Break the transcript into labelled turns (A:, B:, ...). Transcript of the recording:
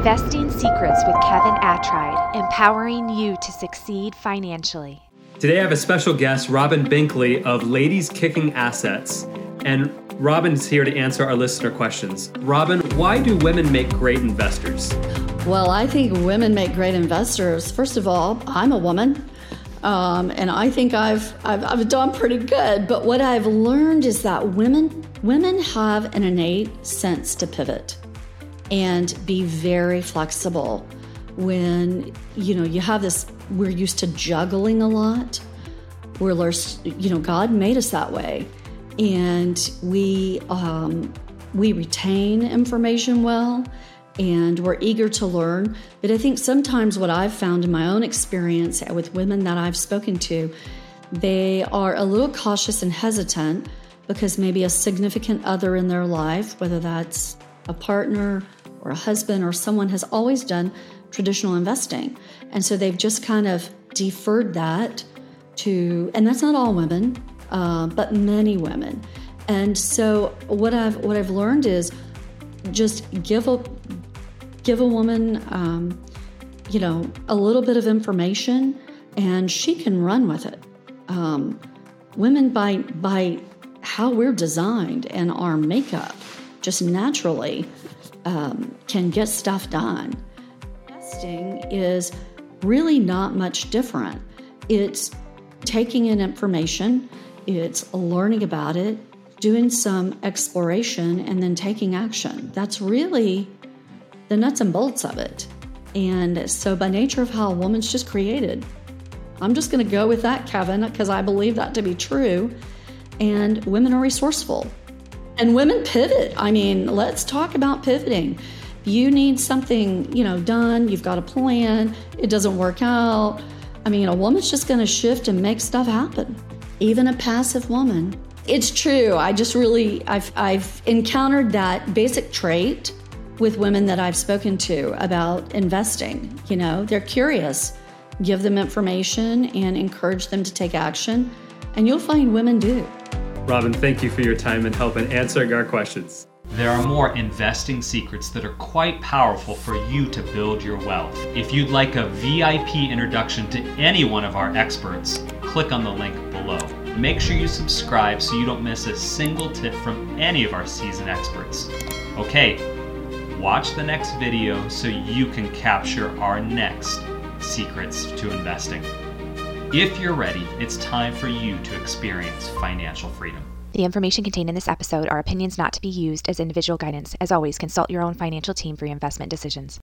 A: Investing Secrets with Kevin Attride, empowering you to succeed financially.
B: Today I have a special guest, Robin Binkley of Ladies Kickin Assets. And Robin's here to answer our listener questions. Robin, why do women make great investors?
C: Well, I think women make great investors. First of all, I'm a woman. Um, and I think I've, I've, I've done pretty good. But what I've learned is that women women have an innate sense to pivot and be very flexible. When you know you have this, we're used to juggling a lot. We're you know God made us that way, and we um, we retain information well and we're eager to learn. But I think sometimes what I've found in my own experience with women that I've spoken to, they are a little cautious and hesitant because maybe a significant other in their life, whether that's a partner or a husband or someone, has always done traditional investing. And so they've just kind of deferred that to, and that's not all women, uh, but many women. And so what I've what I've learned is just give a give a woman, um, you know, a little bit of information, and she can run with it. Um, women, by by how we're designed and our makeup, just naturally um, can get stuff done. Testing is really not much different. It's taking in information, it's learning about it, doing some exploration, and then taking action. That's really the nuts and bolts of it. And so, by nature of how a woman's just created, I'm just going to go with that, Kevin, because I believe that to be true. And women are resourceful. And women pivot. I mean, let's talk about pivoting. You need something, you know, done, you've got a plan, it doesn't work out. I mean, a woman's just going to shift and make stuff happen. Even a passive woman. It's true. I just really I've I've encountered that basic trait with women that I've spoken to about investing. You know, they're curious. Give them information and encourage them to take action, and you'll find women do.
B: Robin, thank you for your time and help in answering our questions.
D: There are more investing secrets that are quite powerful for you to build your wealth. If you'd like a VIP introduction to any one of our experts, click on the link below. Make sure you subscribe so you don't miss a single tip from any of our seasoned experts. Okay, Watch the next video so you can capture our next secrets to investing. If you're ready, it's time for you to experience financial freedom.
A: The information contained in this episode are opinions not to be used as individual guidance. As always, consult your own financial team for your investment decisions.